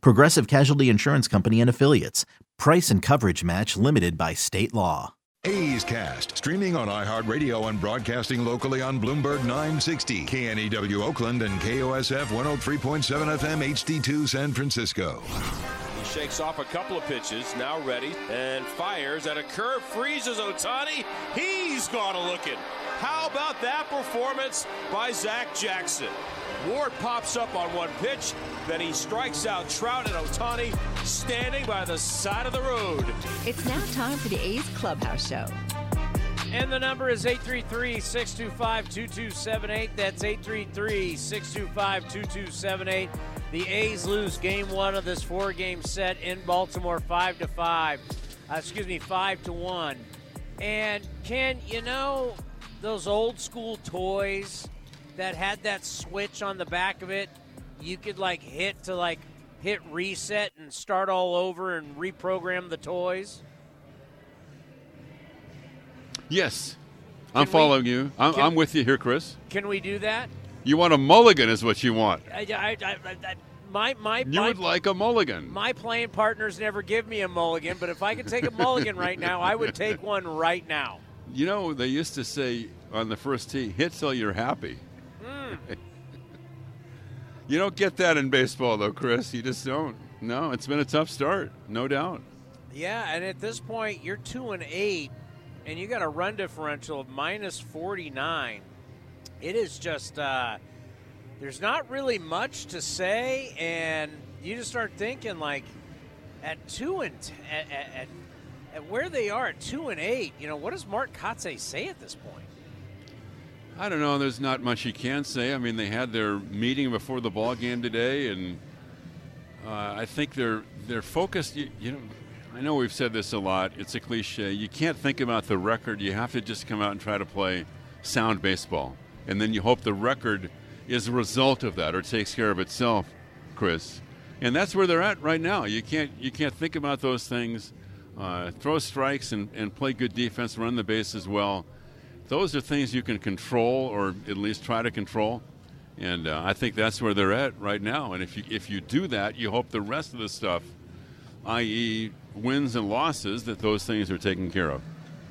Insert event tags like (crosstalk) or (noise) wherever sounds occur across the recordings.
Progressive Casualty Insurance Company and Affiliates. Price and coverage match limited by state law. A's Cast, streaming on iHeartRadio and broadcasting locally on Bloomberg 960, KNEW Oakland, and KOSF 103.7 FM HD2 San Francisco. He shakes off a couple of pitches, now ready, and fires at a curve, freezes Ohtani. He's gone a looking. How about that performance by Zach Jackson? Ward pops up on one pitch, then he strikes out Trout and Ohtani standing by the side of the road. It's now time for the A's Clubhouse Show. And the number is 833 625 2278. That's 833 625 2278. The A's lose game one of this four game set in Baltimore 5 to 5. Uh, excuse me, 5 to 1. And Ken, you know, those old school toys that had that switch on the back of it, you could like hit to like hit reset and start all over and reprogram the toys. Yes, I'm Can we- following you. I'm, can- I'm with you here, Chris. Can we do that? You want a mulligan, is what you want. I, I, I, I, my my You my, would like a mulligan. my playing partners never give me a mulligan, but if I could take a mulligan right now, I would take one right now. You know, they used to say on the first tee, hit till you're happy. Hmm. you don't get that in baseball, though, Chris. You just don't. No, it's been a tough start, no doubt. Yeah, and at this point, you're two and eight, and you got a run differential of minus forty nine. It is just uh, there's not really much to say, and you just start thinking like at two and t- at, at, at, at where they are at two and eight. You know, what does Mark Kotsay say at this point? I don't know. There's not much he can say. I mean, they had their meeting before the ball game today, and uh, I think they're they're focused. You, you know, I know we've said this a lot. It's a cliche. You can't think about the record. You have to just come out and try to play sound baseball, and then you hope the record is a result of that or takes care of itself, Chris. And that's where they're at right now. You can't you can't think about those things. Uh, throw strikes and, and play good defense, run the bases well those are things you can control or at least try to control. And uh, I think that's where they're at right now. And if you if you do that, you hope the rest of the stuff, i.e., wins and losses, that those things are taken care of.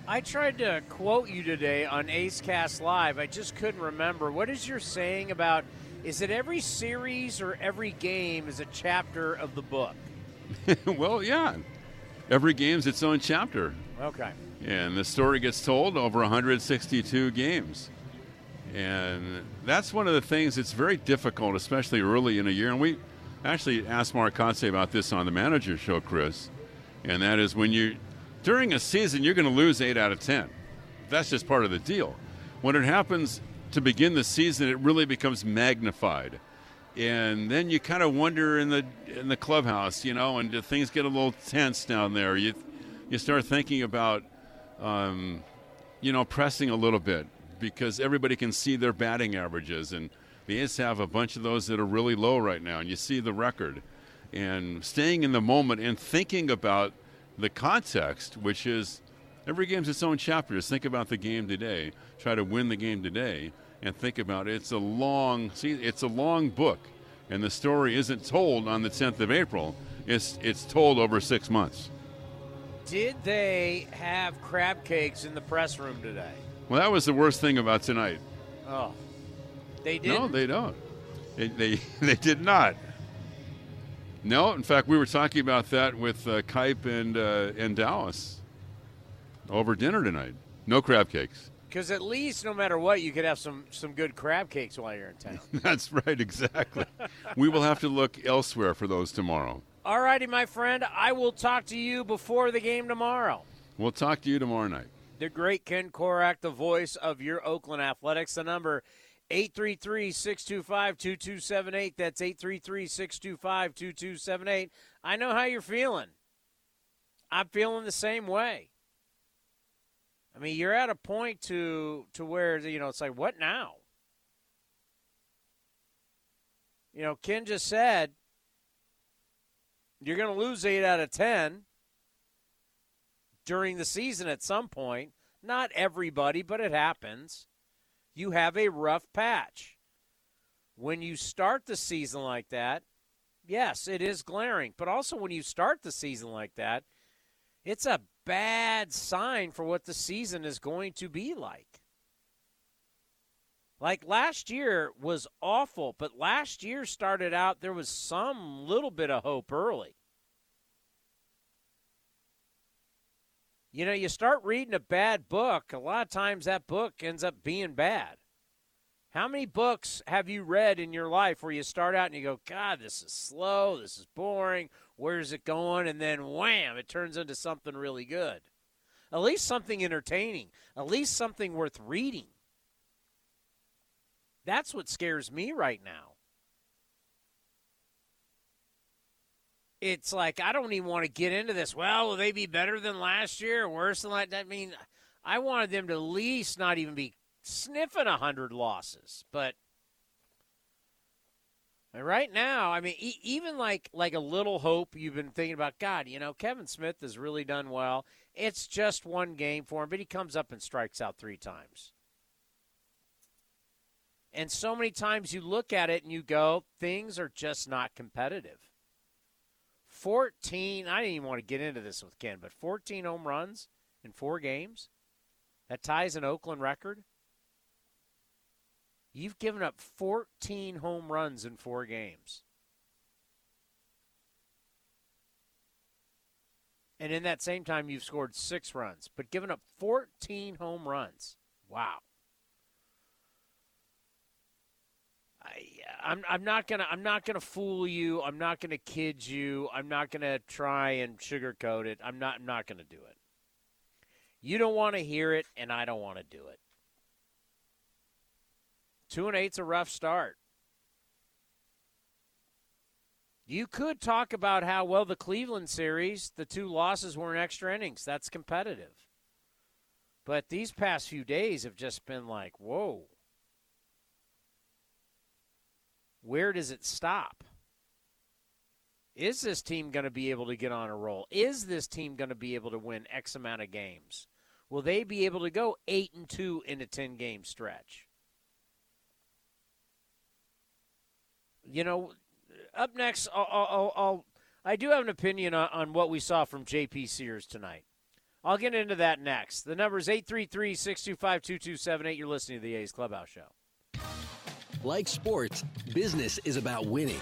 I tried to quote you today on A's Cast Live. I just couldn't remember. What is your saying about is it every series or every game is a chapter of the book? (laughs) well, yeah, every game's its own chapter, Okay. and the story gets told over 162 games. And that's one of the things that's very difficult, especially early in a year. And we actually asked Mark Kotsay about this on the manager show, Chris. And that is when you, during a season, you're going to lose eight out of 10. That's just part of the deal. When it happens to begin the season, it really becomes magnified. And then you kind of wonder in the in the clubhouse, you know, and do things get a little tense down there. You you start thinking about, um, you know, pressing a little bit because everybody can see their batting averages, and the A's have a bunch of those that are really low right now, and you see the record. And staying in the moment and thinking about the context, which is every game's its own chapter. Just think about the game today. Try to win the game today, and think about it. It's a long see. It's a long book, and the story isn't told on the 10th of April. It's it's told over six months. Did they have crab cakes in the press room today? Well, that was the worst thing about tonight. Oh, they did. No, they don't. They, they, (laughs) they did not. No, in fact, we were talking about that with uh, Kipe and uh, and Dallas over dinner tonight. No crab cakes. Because at least, no matter what, you could have some some good crab cakes while you're in town. (laughs) That's right, exactly. we will have to look elsewhere for those tomorrow. All righty, my friend. I will talk to you before the game tomorrow. We'll talk to you tomorrow night. The great Ken Korach, the voice of your Oakland Athletics. The number 833-625-2278. That's 833-625-2278. I know how you're feeling. I'm feeling the same way. I mean, you're at a point to to where you know it's like, what now? You know, Ken just said you're going to lose eight out of ten during the season at some point. Not everybody, but it happens. You have a rough patch. When you start the season like that, yes, it is glaring. But also, when you start the season like that, it's a bad sign for what the season is going to be like. Like last year was awful, but last year started out, there was some little bit of hope early. You know, you start reading a bad book, a lot of times that book ends up being bad. How many books have you read in your life where you start out and you go, God, this is slow, this is boring, where's it going? And then wham, it turns into something really good. At least something entertaining, at least something worth reading. That's what scares me right now. It's like I don't even want to get into this. Well, will they be better than last year or worse than that? I mean, I wanted them to at least not even be sniffing a hundred losses, but right now, I mean, e- even like like a little hope you've been thinking about. God, you know, Kevin Smith has really done well. It's just one game for him, but he comes up and strikes out three times. And so many times you look at it and you go, things are just not competitive. 14, I didn't even want to get into this with Ken, but 14 home runs in four games. That ties an Oakland record. You've given up 14 home runs in four games. And in that same time, you've scored six runs, but given up 14 home runs. Wow. I, I'm, I'm not gonna I'm not gonna fool you. I'm not gonna kid you. I'm not gonna try and sugarcoat it. I'm not I'm not gonna do it. You don't want to hear it, and I don't want to do it. Two and eight's a rough start. You could talk about how well the Cleveland series, the two losses were in extra innings. That's competitive. But these past few days have just been like, whoa. Where does it stop? Is this team going to be able to get on a roll? Is this team going to be able to win X amount of games? Will they be able to go 8 and 2 in a 10 game stretch? You know, up next, I'll, I'll, I'll, i do have an opinion on, on what we saw from J.P. Sears tonight. I'll get into that next. The number is 833 625 2278. You're listening to the A's Clubhouse Show. Like sports, business is about winning.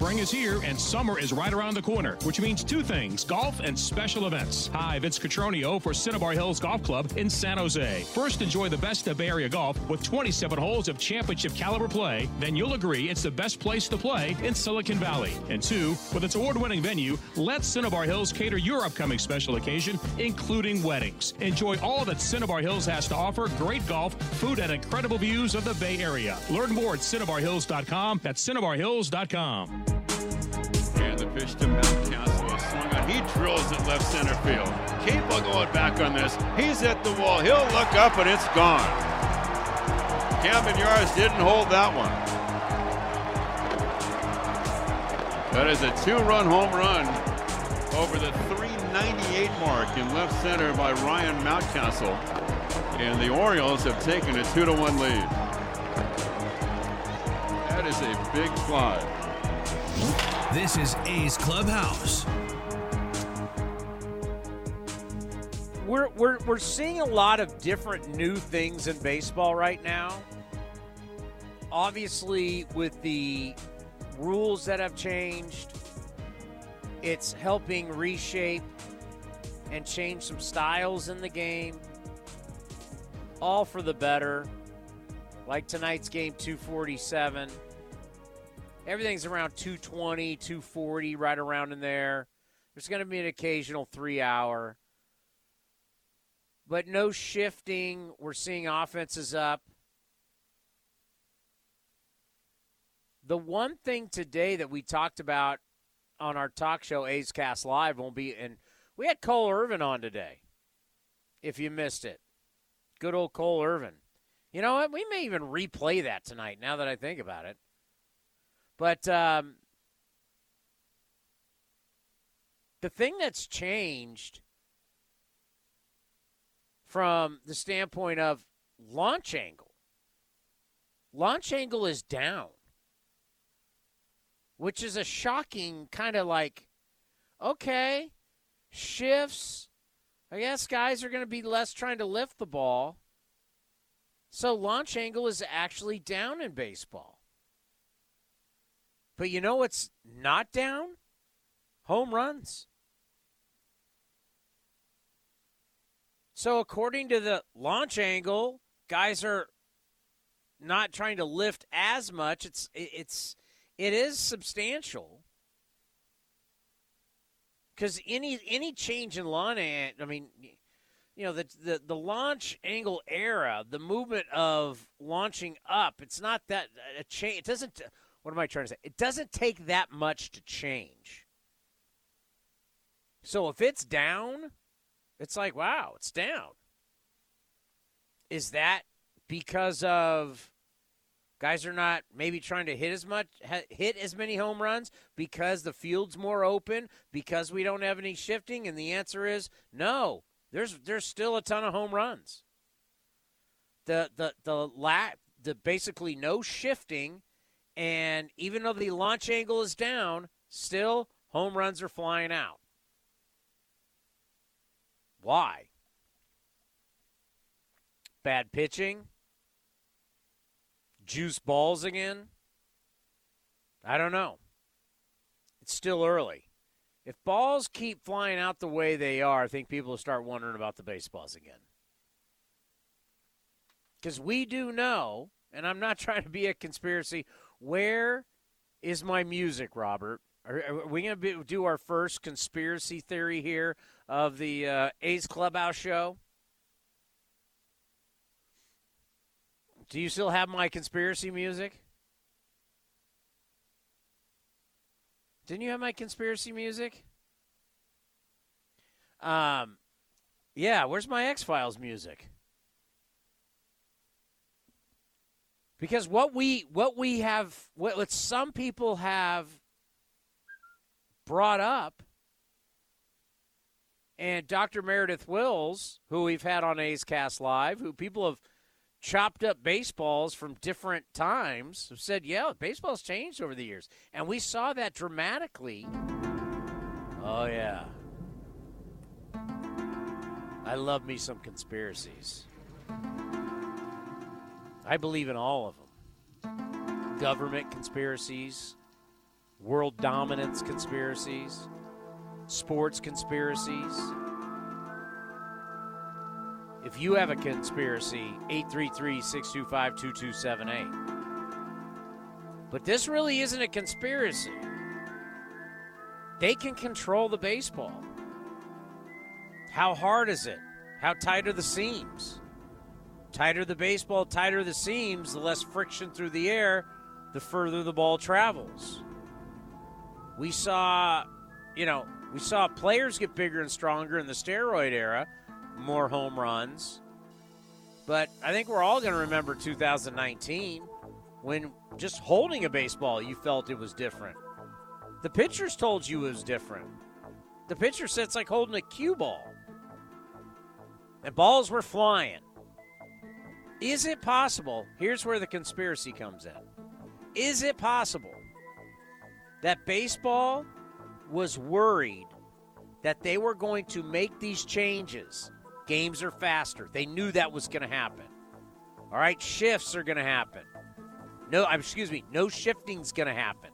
Spring is here and summer is right around the corner, which means two things golf and special events. Hi, Vince Cotroneo for Cinnabar Hills Golf Club in San Jose. First, enjoy the best of Bay Area golf with 27 holes of championship caliber play. Then you'll agree it's the best place to play in Silicon Valley. And two, with its award winning venue, let Cinnabar Hills cater your upcoming special occasion, including weddings. Enjoy all that Cinnabar Hills has to offer great golf, food, and incredible views of the Bay Area. Learn more at cinnabarhills.com. That's cinnabarhills.com. And the pitch to Mountcastle is. He drills it left center field. Capel going back on this. He's at the wall. He'll look up and it's gone. Camden Yards didn't hold that one. That is a two-run home run over the 398 mark in left center by Ryan Mountcastle. And the Orioles have taken a 2 to 1 lead. That is a big fly. This is A's Clubhouse. We're, we're, we're seeing a lot of different new things in baseball right now. Obviously, with the rules that have changed, it's helping reshape and change some styles in the game. all for the better. Like tonight's game, 247. Everything's around 220, 240, right around in there. There's going to be an occasional three hour. But no shifting. We're seeing offenses up. The one thing today that we talked about on our talk show, A's Cast Live, won't be, and we had Cole Irvin on today, if you missed it. Good old Cole Irvin. You know what? We may even replay that tonight now that I think about it. But um, the thing that's changed from the standpoint of launch angle, launch angle is down, which is a shocking kind of like, okay, shifts. I guess guys are going to be less trying to lift the ball. So launch angle is actually down in baseball. But you know what's not down? Home runs. So according to the launch angle, guys are not trying to lift as much. It's it's it is substantial. Because any any change in lawn, I mean, you know, the, the the launch angle era, the movement of launching up, it's not that uh, a change. It doesn't what am I trying to say? It doesn't take that much to change. So if it's down, it's like, wow, it's down. Is that because of guys are not maybe trying to hit as much hit as many home runs because the field's more open because we don't have any shifting and the answer is no there's there's still a ton of home runs the the the la- the basically no shifting and even though the launch angle is down, still home runs are flying out. Why? Bad pitching? Juice balls again? I don't know. It's still early. If balls keep flying out the way they are, I think people will start wondering about the baseballs again. Because we do know, and I'm not (laughs) trying to be a conspiracy, where is my music, Robert? Are, are we going to do our first conspiracy theory here of the uh, A's Clubhouse show? Do you still have my conspiracy music? Didn't you have my conspiracy music? Um, yeah. Where's my X Files music? Because what we what we have what, what some people have brought up and Dr. Meredith Wills, who we've had on A's Cast Live, who people have chopped up baseballs from different times, have said, yeah, baseball's changed over the years. And we saw that dramatically. Oh, yeah. I love me some conspiracies. I believe in all of them government conspiracies, world dominance conspiracies, sports conspiracies. If you have a conspiracy, 833 625 2278. But this really isn't a conspiracy. They can control the baseball. How hard is it? How tight are the seams? Tighter the baseball, tighter the seams, the less friction through the air, the further the ball travels. We saw, you know, we saw players get bigger and stronger in the steroid era, more home runs. But I think we're all going to remember 2019 when just holding a baseball, you felt it was different. The pitchers told you it was different. The pitcher said it's like holding a cue ball. And balls were flying. Is it possible? Here's where the conspiracy comes in. Is it possible that baseball was worried that they were going to make these changes? Games are faster. They knew that was going to happen. All right, shifts are going to happen. No, excuse me, no shifting's going to happen.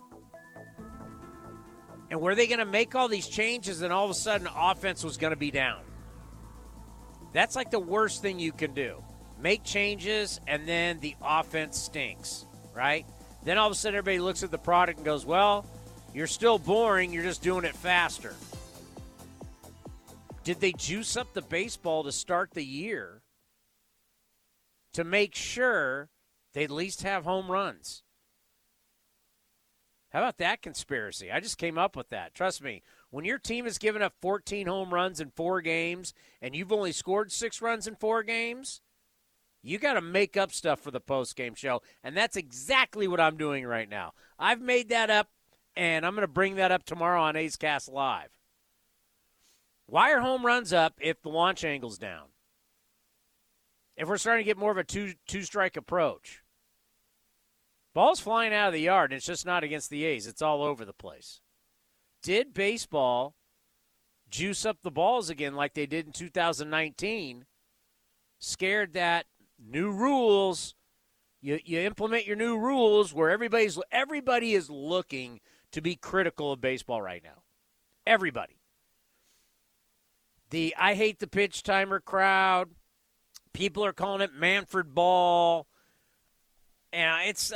And were they going to make all these changes and all of a sudden offense was going to be down? That's like the worst thing you can do. Make changes, and then the offense stinks, right? Then all of a sudden everybody looks at the product and goes, well, you're still boring, you're just doing it faster. Did they juice up the baseball to start the year to make sure they at least have home runs? How about that conspiracy? I just came up with that. Trust me, when your team has given up 14 home runs in four games and you've only scored six runs in four games, you got to make up stuff for the post game show. And that's exactly what I'm doing right now. I've made that up, and I'm going to bring that up tomorrow on A's Cast Live. Why are home runs up if the launch angle's down? If we're starting to get more of a two two strike approach. Ball's flying out of the yard, and it's just not against the A's. It's all over the place. Did baseball juice up the balls again like they did in 2019? Scared that new rules, you, you implement your new rules where everybody's everybody is looking to be critical of baseball right now. Everybody the I hate the pitch timer crowd. People are calling it Manfred Ball. And it's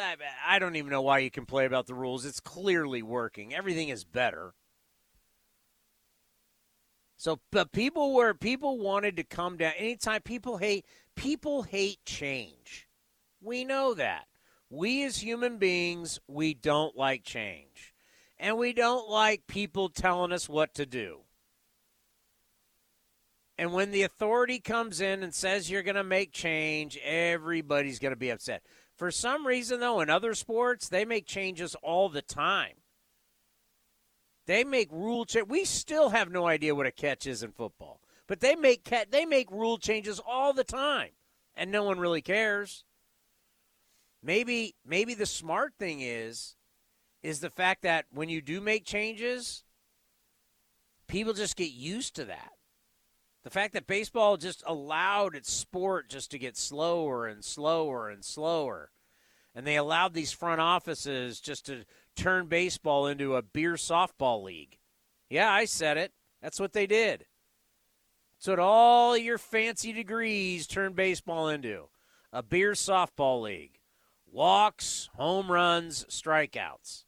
I don't even know why you can play about the rules. It's clearly working. Everything is better. So, but people were people wanted to come down. Anytime people hate people hate change. We know that. We as human beings, we don't like change. And we don't like people telling us what to do. And when the authority comes in and says you're going to make change, everybody's going to be upset. For some reason, though, in other sports, they make changes all the time. They make rule change. We still have no idea what a catch is in football, but they make they make rule changes all the time, and no one really cares. Maybe maybe the smart thing is is the fact that when you do make changes, people just get used to that. The fact that baseball just allowed its sport just to get slower and slower and slower. And they allowed these front offices just to turn baseball into a beer softball league. Yeah, I said it. That's what they did. That's what all your fancy degrees turn baseball into a beer softball league. Walks, home runs, strikeouts.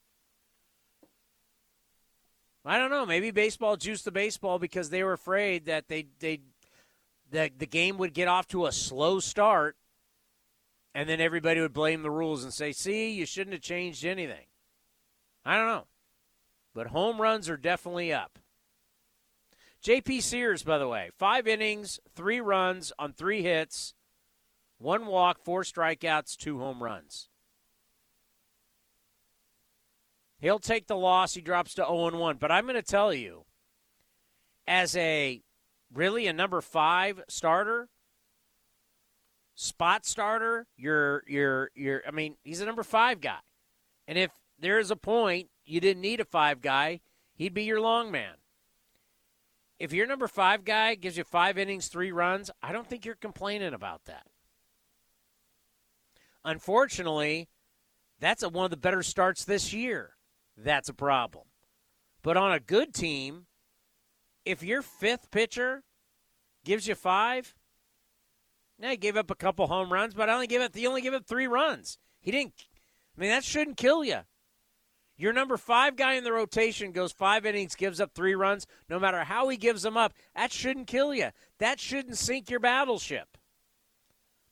I don't know. Maybe baseball juiced the baseball because they were afraid that they they that the game would get off to a slow start, and then everybody would blame the rules and say, "See, you shouldn't have changed anything." I don't know, but home runs are definitely up. J.P. Sears, by the way, five innings, three runs on three hits, one walk, four strikeouts, two home runs. He'll take the loss. He drops to 0 1. But I'm going to tell you, as a really a number five starter, spot starter, you're you're you're I mean, he's a number five guy. And if there is a point you didn't need a five guy, he'd be your long man. If your number five guy gives you five innings, three runs, I don't think you're complaining about that. Unfortunately, that's a, one of the better starts this year that's a problem. But on a good team, if your fifth pitcher gives you five, now he gave up a couple home runs, but I only gave up he only gave up three runs. He didn't. I mean, that shouldn't kill you. Your number five guy in the rotation goes five innings, gives up three runs. No matter how he gives them up, that shouldn't kill you. That shouldn't sink your battleship.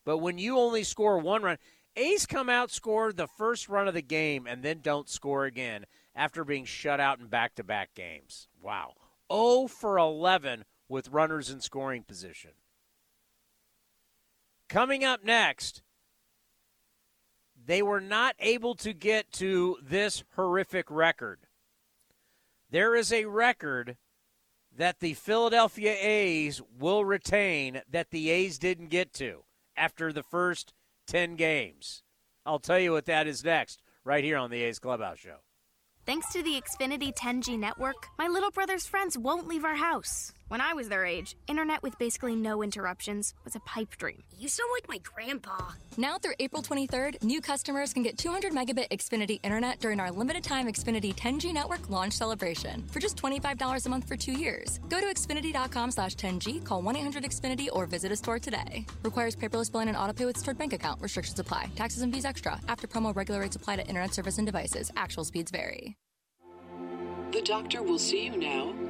But when you only score one run, A's come out, score the first run of the game, and then don't score again after being shut out in back to back games. Wow. 0 for 11 with runners in scoring position. Coming up next, they were not able to get to this horrific record. There is a record that the Philadelphia A's will retain that the A's didn't get to after the first 10 games. I'll tell you what that is next, right here on the A's Clubhouse Show. Thanks to the Xfinity 10G network, my little brother's friends won't leave our house. When I was their age, internet with basically no interruptions was a pipe dream. You sound like my grandpa. Now through April 23rd, new customers can get 200 megabit Xfinity internet during our limited time Xfinity 10G network launch celebration for just $25 a month for two years. Go to Xfinity.com slash 10G, call 1-800-XFINITY or visit a store today. Requires paperless billing and auto pay with stored bank account. Restrictions apply. Taxes and fees extra. After promo regular rates apply to internet service and devices. Actual speeds vary. The doctor will see you now.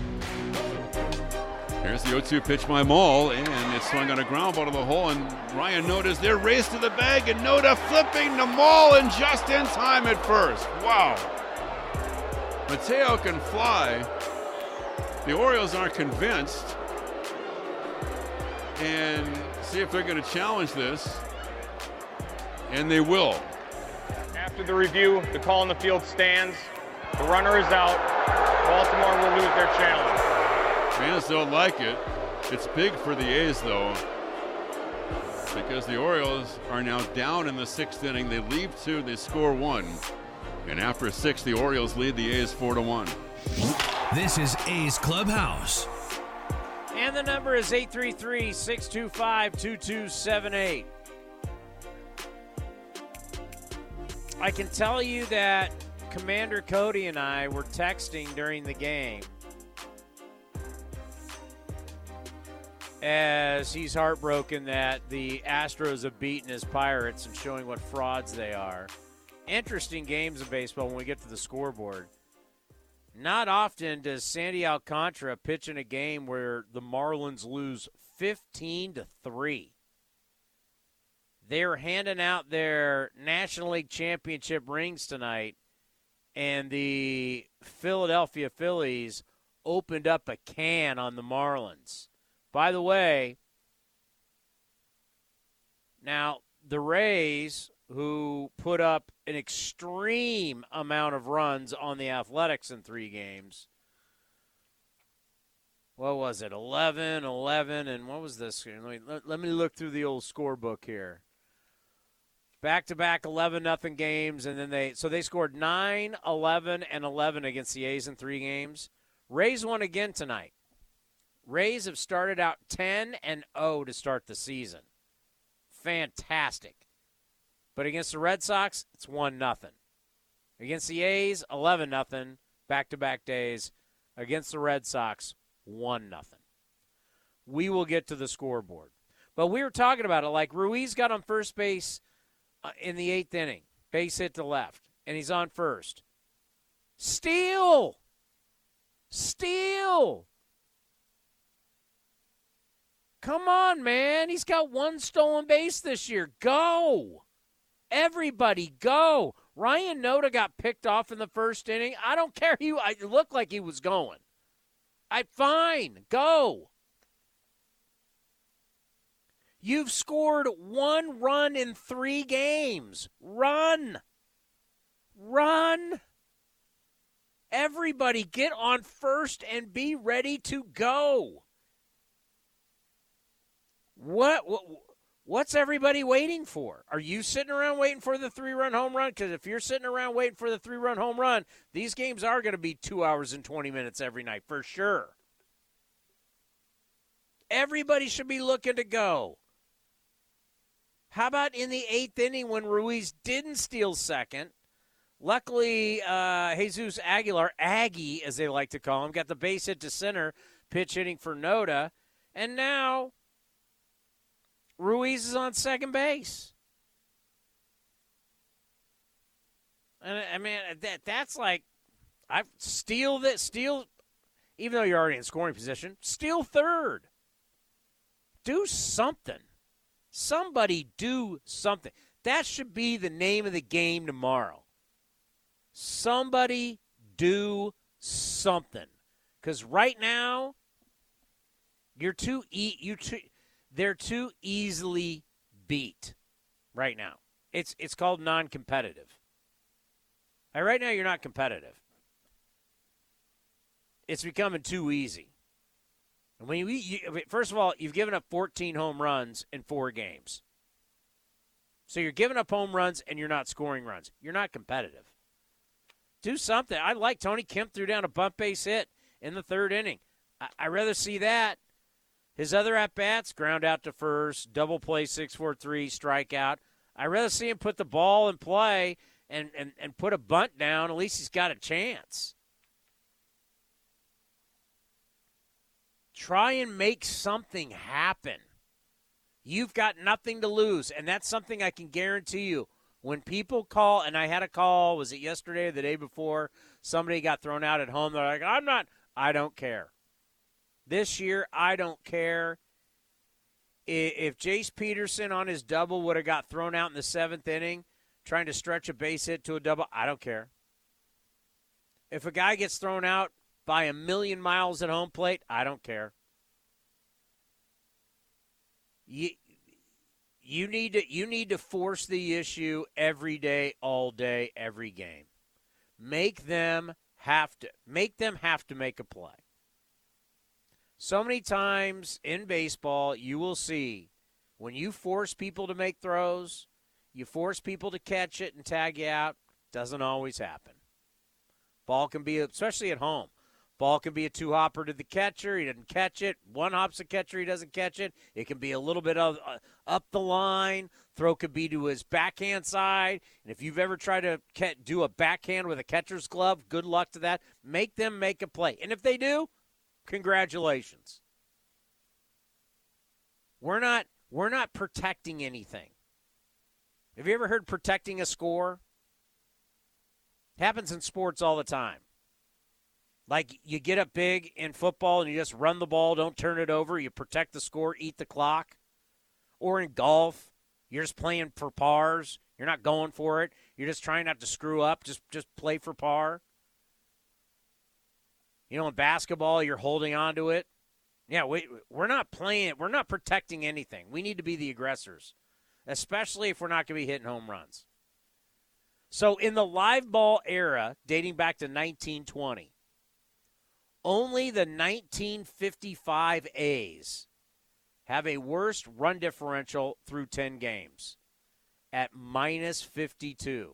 Here's the 0-2 pitch by Moll, and it's swung on a ground ball to the hole, and Ryan Noda's there, race to the bag, and Noda flipping the Moll, and just in time at first. Wow. Mateo can fly. The Orioles aren't convinced. And see if they're going to challenge this. And they will. After the review, the call in the field stands. The runner is out. Baltimore will lose their challenge. Fans don't like it. It's big for the A's, though, because the Orioles are now down in the sixth inning. They leave two, they score one. And after six, the Orioles lead the A's four to one. This is A's Clubhouse. And the number is 833 625 2278. I can tell you that Commander Cody and I were texting during the game as he's heartbroken that the Astros have beaten his Pirates and showing what frauds they are. Interesting games of baseball when we get to the scoreboard. Not often does Sandy Alcantara pitch in a game where the Marlins lose 15 to 3. They're handing out their National League Championship rings tonight, and the Philadelphia Phillies opened up a can on the Marlins. By the way, now the Rays, who put up an extreme amount of runs on the Athletics in three games. What was it? 11, 11, and what was this? Let me, let, me look through the old scorebook here. Back to back 11 nothing games, and then they so they scored 9, 11, and 11 against the A's in three games. Rays won again tonight. Rays have started out 10 and 0 to start the season. Fantastic. But against the Red Sox, it's 1 nothing. Against the A's, 11 nothing back-to-back days. Against the Red Sox, 1 nothing. We will get to the scoreboard. But we were talking about it like Ruiz got on first base uh, in the 8th inning. Base hit to left and he's on first. Steal! Steal! Come on, man. He's got one stolen base this year. Go. Everybody go. Ryan Noda got picked off in the first inning. I don't care. He I looked like he was going. I fine. Go. You've scored one run in 3 games. Run. Run. Everybody get on first and be ready to go. What, what what's everybody waiting for? Are you sitting around waiting for the three run home run? Because if you're sitting around waiting for the three run home run, these games are going to be two hours and 20 minutes every night for sure. Everybody should be looking to go. How about in the eighth inning when Ruiz didn't steal second? Luckily, uh, Jesus Aguilar, Aggie as they like to call him, got the base hit to center, pitch hitting for Noda, and now Ruiz is on second base. And I mean that that's like I steal that steal even though you're already in scoring position, steal third. Do something. Somebody do something. That should be the name of the game tomorrow. Somebody do something. Cuz right now you're too eat you too they're too easily beat right now. It's it's called non-competitive. Right, right now, you're not competitive. It's becoming too easy. And when you, you first of all, you've given up 14 home runs in four games. So you're giving up home runs and you're not scoring runs. You're not competitive. Do something. I like Tony Kemp threw down a bump base hit in the third inning. I, I'd rather see that his other at bats, ground out to first, double play, 6 4 3, strikeout. I'd rather see him put the ball in play and, and, and put a bunt down. At least he's got a chance. Try and make something happen. You've got nothing to lose, and that's something I can guarantee you. When people call, and I had a call, was it yesterday or the day before? Somebody got thrown out at home. They're like, I'm not, I don't care. This year, I don't care. If Jace Peterson on his double would have got thrown out in the seventh inning, trying to stretch a base hit to a double, I don't care. If a guy gets thrown out by a million miles at home plate, I don't care. You, you need to you need to force the issue every day, all day, every game. Make them have to make them have to make a play. So many times in baseball, you will see when you force people to make throws, you force people to catch it and tag you out, doesn't always happen. Ball can be, especially at home, ball can be a two hopper to the catcher. He doesn't catch it. One hops the catcher, he doesn't catch it. It can be a little bit of uh, up the line. Throw could be to his backhand side. And if you've ever tried to do a backhand with a catcher's glove, good luck to that. Make them make a play. And if they do, Congratulations. We're not we're not protecting anything. Have you ever heard protecting a score? Happens in sports all the time. Like you get up big in football and you just run the ball, don't turn it over, you protect the score, eat the clock. Or in golf, you're just playing for pars. You're not going for it. You're just trying not to screw up, just just play for par. You know, in basketball, you're holding on to it. Yeah, we, we're not playing, it. we're not protecting anything. We need to be the aggressors, especially if we're not going to be hitting home runs. So, in the live ball era, dating back to 1920, only the 1955 A's have a worst run differential through 10 games at minus 52.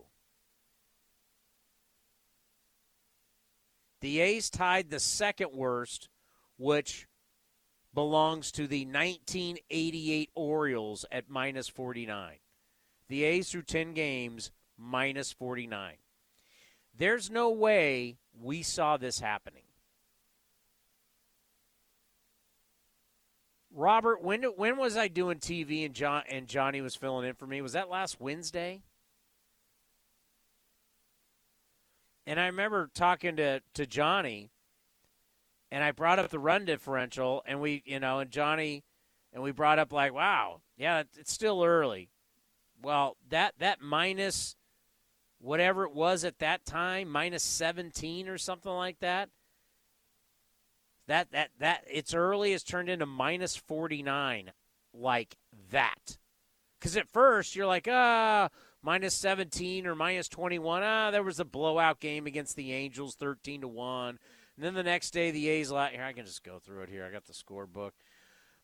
The A's tied the second worst, which belongs to the 1988 Orioles at minus 49. The A's through 10 games, minus 49. There's no way we saw this happening. Robert, when when was I doing TV and John and Johnny was filling in for me? Was that last Wednesday? And I remember talking to, to Johnny, and I brought up the run differential, and we, you know, and Johnny, and we brought up like, wow, yeah, it's still early. Well, that that minus whatever it was at that time, minus 17 or something like that. That that that it's early has turned into minus 49 like that. Cuz at first you're like, "Ah, minus 17 or minus 21. Ah, there was a blowout game against the Angels, 13 to 1. And then the next day, the A's, here, I can just go through it here. I got the scorebook.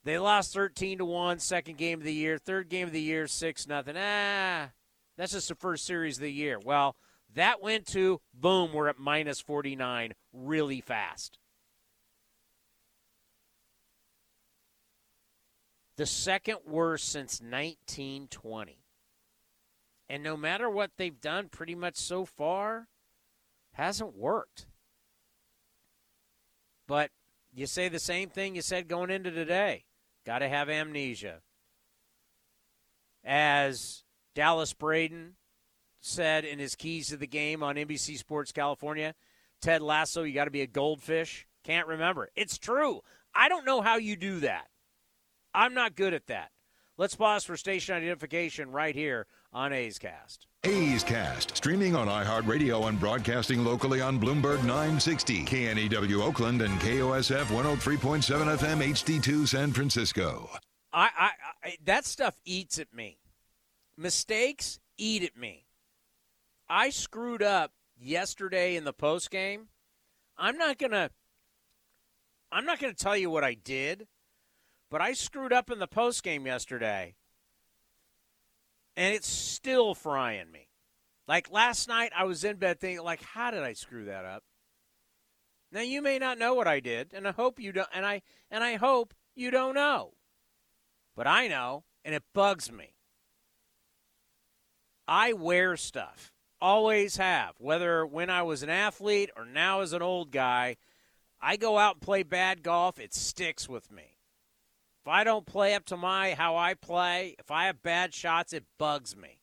They lost 13 to 1, second game of the year. Third game of the year, 6 nothing. Ah, that's just the first series of the year. Well, that went to boom, we're at minus 49 really fast. The second worst since 1920. And no matter what they've done pretty much so far, hasn't worked. But you say the same thing you said going into today. Got to have amnesia. As Dallas Braden said in his keys to the game on NBC Sports California, Ted Lasso, you got to be a goldfish. Can't remember. It's true. I don't know how you do that. I'm not good at that. Let's pause for station identification right here on A's Cast. A's Cast, streaming on iHeartRadio and broadcasting locally on Bloomberg 960, KNEW Oakland, and KOSF 103.7 FM HD2 San Francisco. I, I, I that stuff eats at me. Mistakes eat at me. I screwed up yesterday in the post game. I'm not gonna. I'm not gonna tell you what I did, but I screwed up in the post game yesterday and it's still frying me. Like last night, I was in bed thinking, like, how did I screw that up? Now you may not know what I did, and I hope you don't. And I and I hope you don't know, but I know, and it bugs me. I wear stuff, always have. Whether when I was an athlete or now as an old guy, I go out and play bad golf. It sticks with me. If I don't play up to my how I play, if I have bad shots, it bugs me.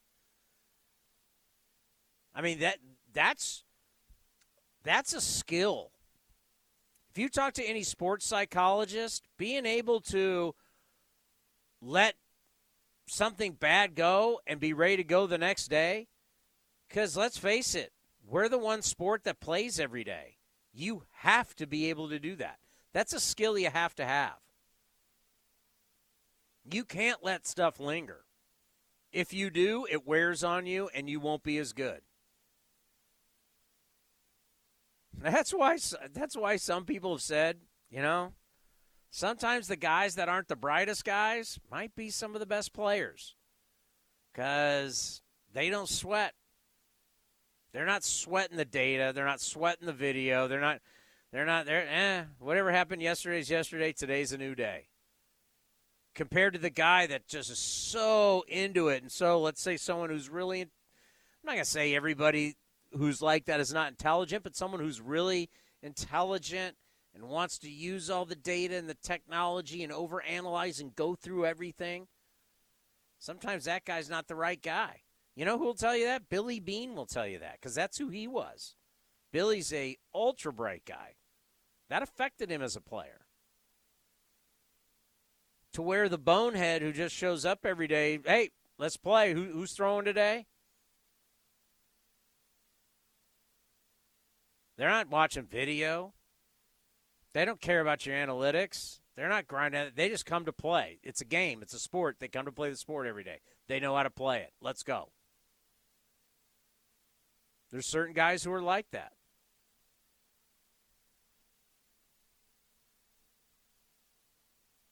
I mean that that's that's a skill. If you talk to any sports psychologist, being able to let something bad go and be ready to go the next day, because let's face it, we're the one sport that plays every day. You have to be able to do that. That's a skill you have to have. You can't let stuff linger. If you do, it wears on you and you won't be as good. That's why that's why some people have said, you know, sometimes the guys that aren't the brightest guys might be some of the best players cuz they don't sweat. They're not sweating the data, they're not sweating the video, they're not they're not they're eh, whatever happened yesterday's yesterday, today's a new day compared to the guy that just is so into it. And so let's say someone who's really, I'm not going to say everybody who's like that is not intelligent, but someone who's really intelligent and wants to use all the data and the technology and overanalyze and go through everything. Sometimes that guy's not the right guy. You know who will tell you that? Billy Beane will tell you that because that's who he was. Billy's a ultra bright guy. That affected him as a player to where the bonehead who just shows up every day, hey, let's play. Who, who's throwing today? They're not watching video. They don't care about your analytics. They're not grinding. They just come to play. It's a game. It's a sport. They come to play the sport every day. They know how to play it. Let's go. There's certain guys who are like that.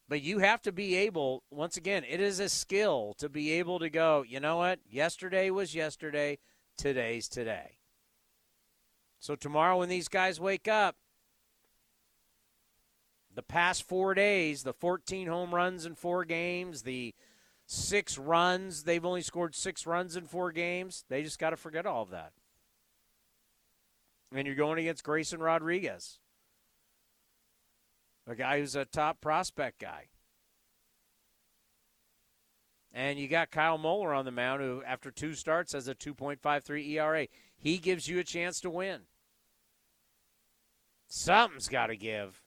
But you have to be able, once again, it is a skill to be able to go, you know what? Yesterday was yesterday, today's today. So tomorrow, when these guys wake up, the past four days, the 14 home runs in four games, the six runs, they've only scored six runs in four games. They just got to forget all of that. And you're going against Grayson Rodriguez a guy who's a top prospect guy. And you got Kyle Muller on the mound, who after two starts has a 2.53 ERA. He gives you a chance to win. Something's got to give.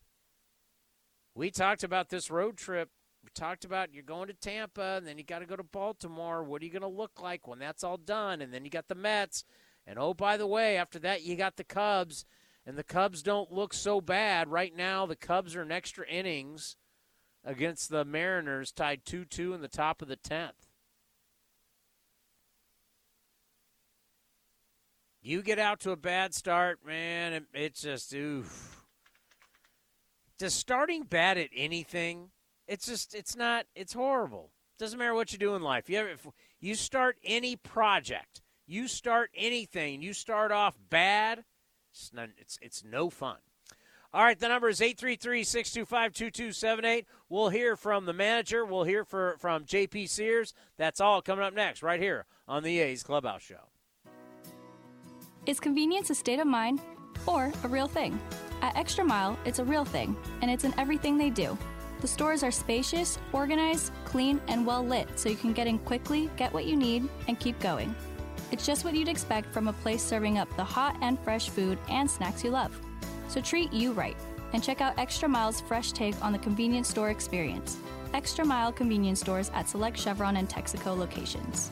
We talked about this road trip. We talked about you're going to Tampa, and then you got to go to Baltimore. What are you going to look like when that's all done? And then you got the Mets. And oh, by the way, after that, you got the Cubs and the Cubs don't look so bad right now. The Cubs are in extra innings against the Mariners, tied 2 2 in the top of the 10th. You get out to a bad start, man, it, it's just, oof. Does starting bad at anything It's just it's not it's horrible. Doesn't matter what you do in life. You ever, if you start any project, you start anything, you start off bad, it's it's, it's no fun. All right, the number is 833-625-2278. We'll hear from the manager. We'll hear for, from JP Sears. That's all coming up next right here on the A's Clubhouse Show. Is convenience a state of mind or a real thing? At Extra Mile, it's a real thing, and it's in everything they do. The stores are spacious, organized, clean, and well lit so you can get in quickly, get what you need, and keep going. It's just what you'd expect from a place serving up the hot and fresh food and snacks you love. So treat you right and check out Extra Mile's fresh take on the convenience store experience. Extra Mile convenience stores at select Chevron and Texaco locations.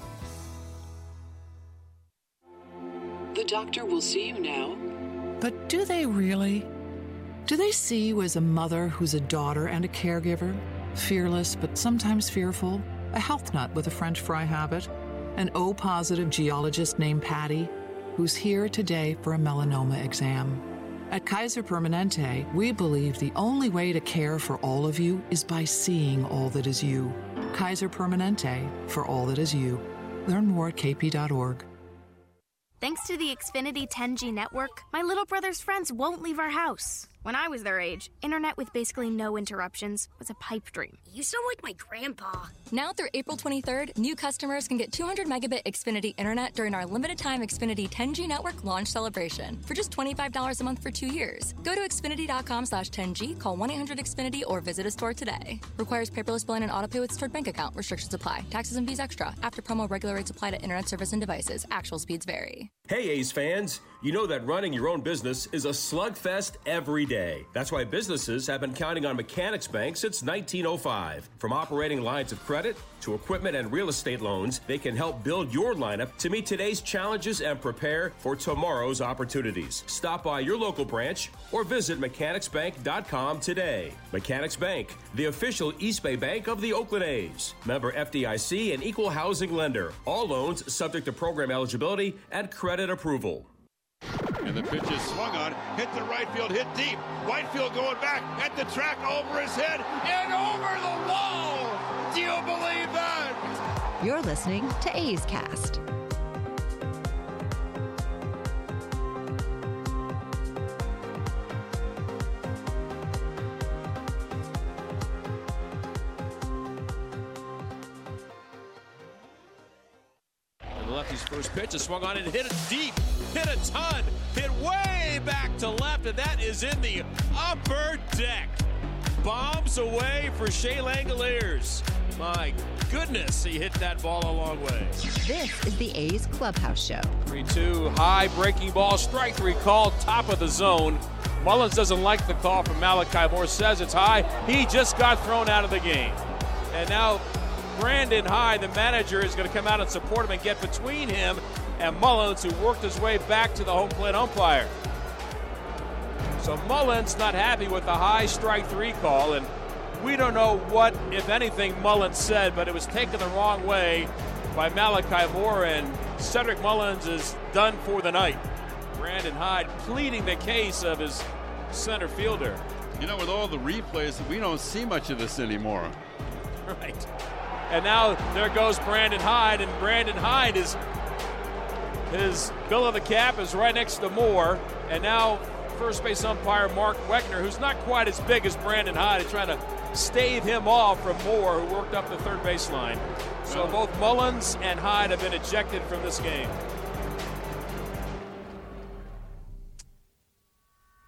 The doctor will see you now. But do they really? Do they see you as a mother who's a daughter and a caregiver? Fearless, but sometimes fearful? A health nut with a French fry habit? An O positive geologist named Patty who's here today for a melanoma exam? At Kaiser Permanente, we believe the only way to care for all of you is by seeing all that is you. Kaiser Permanente, for all that is you. Learn more at kp.org. Thanks to the Xfinity 10G network, my little brother's friends won't leave our house. When I was their age, internet with basically no interruptions was a pipe dream. You sound like my grandpa. Now through April 23rd, new customers can get 200 megabit Xfinity internet during our limited time Xfinity 10G network launch celebration for just $25 a month for two years. Go to Xfinity.com slash 10G, call 1-800-XFINITY or visit a store today. Requires paperless billing and autopay with stored bank account. Restrictions apply. Taxes and fees extra. After promo, regular rates apply to internet service and devices. Actual speeds vary. Hey A's fans, you know that running your own business is a slugfest every day. That's why businesses have been counting on Mechanics Bank since 1905. From operating lines of credit to equipment and real estate loans, they can help build your lineup to meet today's challenges and prepare for tomorrow's opportunities. Stop by your local branch or visit mechanicsbank.com today. Mechanics Bank, the official East Bay Bank of the Oakland A's. Member FDIC and equal housing lender. All loans subject to program eligibility and credit approval. And the pitch is swung on, hit the right field, hit deep. Whitefield going back at the track over his head and over the wall. Do you believe that? You're listening to A's Cast. Lefty's first pitch is swung on and hit it deep, hit a ton, hit way back to left, and that is in the upper deck. Bombs away for Shea Langeliers. My goodness, he hit that ball a long way. This is the A's Clubhouse Show. 3 2, high breaking ball, strike three called, top of the zone. Mullins doesn't like the call from Malachi Moore, says it's high. He just got thrown out of the game. And now Brandon Hyde, the manager, is going to come out and support him and get between him and Mullins, who worked his way back to the home plate umpire. So Mullins not happy with the high strike three call, and we don't know what, if anything, Mullins said, but it was taken the wrong way by Malachi Moore, and Cedric Mullins is done for the night. Brandon Hyde pleading the case of his center fielder. You know, with all the replays, we don't see much of this anymore. (laughs) Right. And now there goes Brandon Hyde, and Brandon Hyde is his bill of the cap is right next to Moore, and now first base umpire Mark Wegner, who's not quite as big as Brandon Hyde, is trying to stave him off from Moore, who worked up the third baseline. So both Mullins and Hyde have been ejected from this game.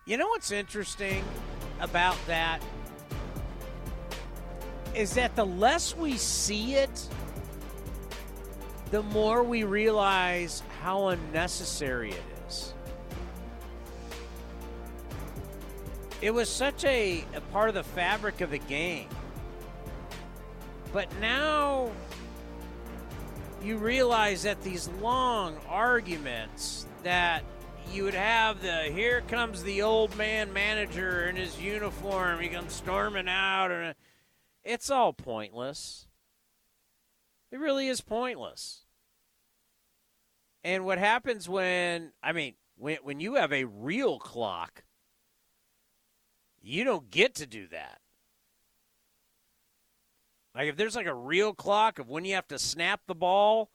You know what's interesting about that is that the less we see it, the more we realize how unnecessary it is. It was such a, a part of the fabric of the game. But now you realize that these long arguments that you would have the here comes the old man manager in his uniform, he comes storming out and it's all pointless. It really is pointless. And what happens when I mean when when you have a real clock, you don't get to do that. Like if there's like a real clock of when you have to snap the ball,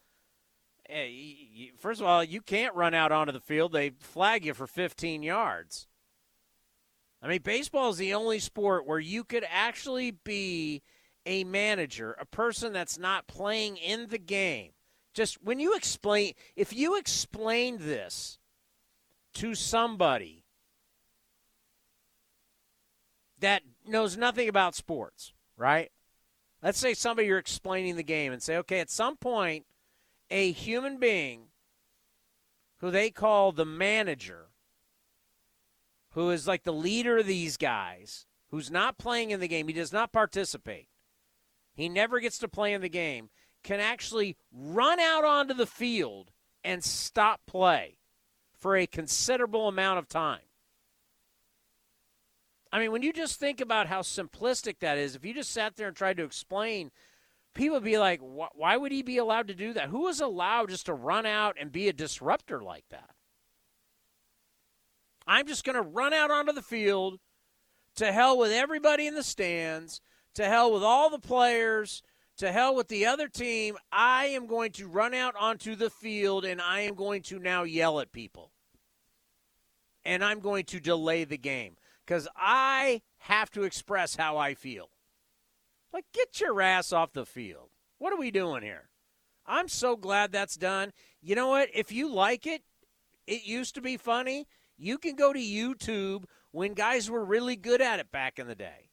eh, first of all, you can't run out onto the field. They flag you for 15 yards. I mean, baseball is the only sport where you could actually be a manager, a person that's not playing in the game. Just when you explain, if you explained this to somebody that knows nothing about sports, right? Let's say somebody you're explaining the game and say, okay, at some point, a human being who they call the manager, who is like the leader of these guys, who's not playing in the game, he does not participate, he never gets to play in the game, can actually run out onto the field and stop play for a considerable amount of time. I mean, when you just think about how simplistic that is, if you just sat there and tried to explain, people would be like, why would he be allowed to do that? Who is allowed just to run out and be a disruptor like that? I'm just going to run out onto the field, to hell with everybody in the stands, to hell with all the players, to hell with the other team. I am going to run out onto the field and I am going to now yell at people. And I'm going to delay the game because I have to express how I feel. Like, get your ass off the field. What are we doing here? I'm so glad that's done. You know what? If you like it, it used to be funny. You can go to YouTube when guys were really good at it back in the day.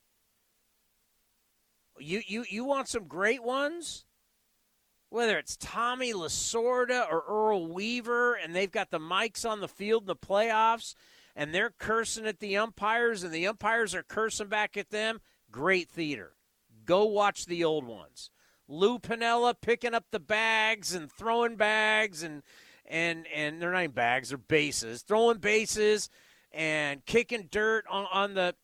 You you you want some great ones? Whether it's Tommy Lasorda or Earl Weaver, and they've got the mics on the field in the playoffs, and they're cursing at the umpires and the umpires are cursing back at them, great theater. Go watch the old ones. Lou Piniella picking up the bags and throwing bags and and and they're not even bags, they're bases, throwing bases and kicking dirt on, on the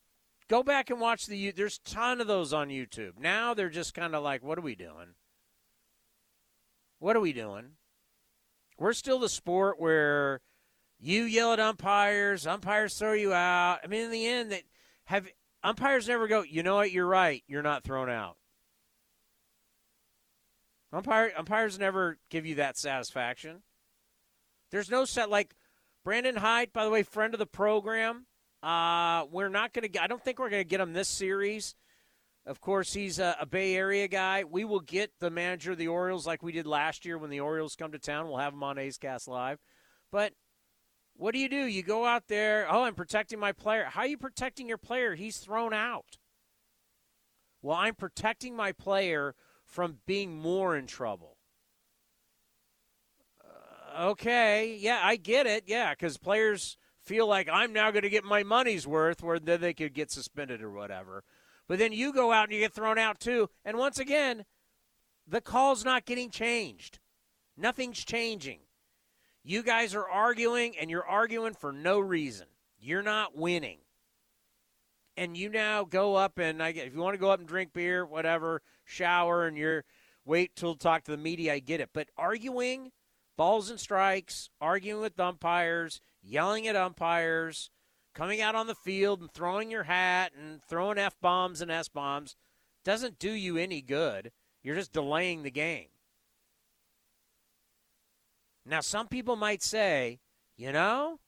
go back and watch the there's a ton of those on YouTube. Now they're just kind of like, what are we doing? What are we doing? We're still the sport where you yell at umpires, umpires throw you out. I mean, in the end, that have umpires never go. You know what? You're right. You're not thrown out. Umpire umpires never give you that satisfaction. There's no set like Brandon Hyde, by the way, friend of the program. Uh, we're not going to. I don't think we're going to get him this series. Of course, he's a, a, Bay Area guy. We will get the manager of the Orioles like we did last year when the Orioles come to town. We'll have him on A's Cast Live. But what do you do? You go out there, oh, I'm protecting my player. How are you protecting your player? He's thrown out. Well, I'm protecting my player from being more in trouble. Okay, yeah, I get it. Yeah, because players feel like I'm now going to get my money's worth, where then they could get suspended or whatever. But then you go out and you get thrown out too. And once again, the call's not getting changed. Nothing's changing. You guys are arguing, and you're arguing for no reason. You're not winning. And you now go up and I get if you want to go up and drink beer, whatever, shower, and you're wait till talk to the media. I get it, but arguing, balls and strikes, arguing with umpires, yelling at umpires, coming out on the field and throwing your hat and throwing f bombs and s bombs doesn't do you any good. You're just delaying the game. Now, some people might say, you know,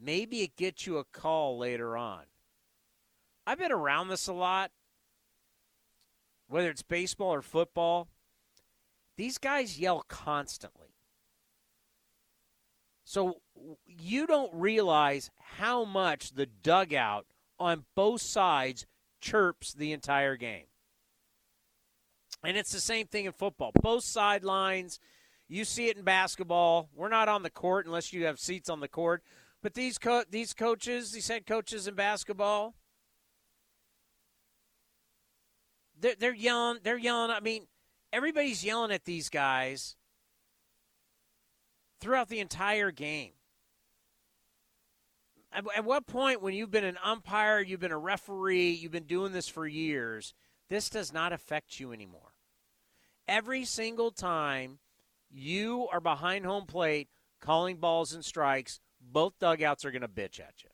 maybe it gets you a call later on. I've been around this a lot, whether it's baseball or football. These guys yell constantly. So you don't realize how much the dugout on both sides chirps the entire game. And it's the same thing in football. Both sidelines you see it in basketball. We're not on the court unless you have seats on the court. But these co- these coaches, these head coaches in basketball, they're, they're yelling. They're yelling. I mean, everybody's yelling at these guys throughout the entire game. At, at what point, when you've been an umpire, you've been a referee, you've been doing this for years, this does not affect you anymore. Every single time you are behind home plate calling balls and strikes, both dugouts are going to bitch at you.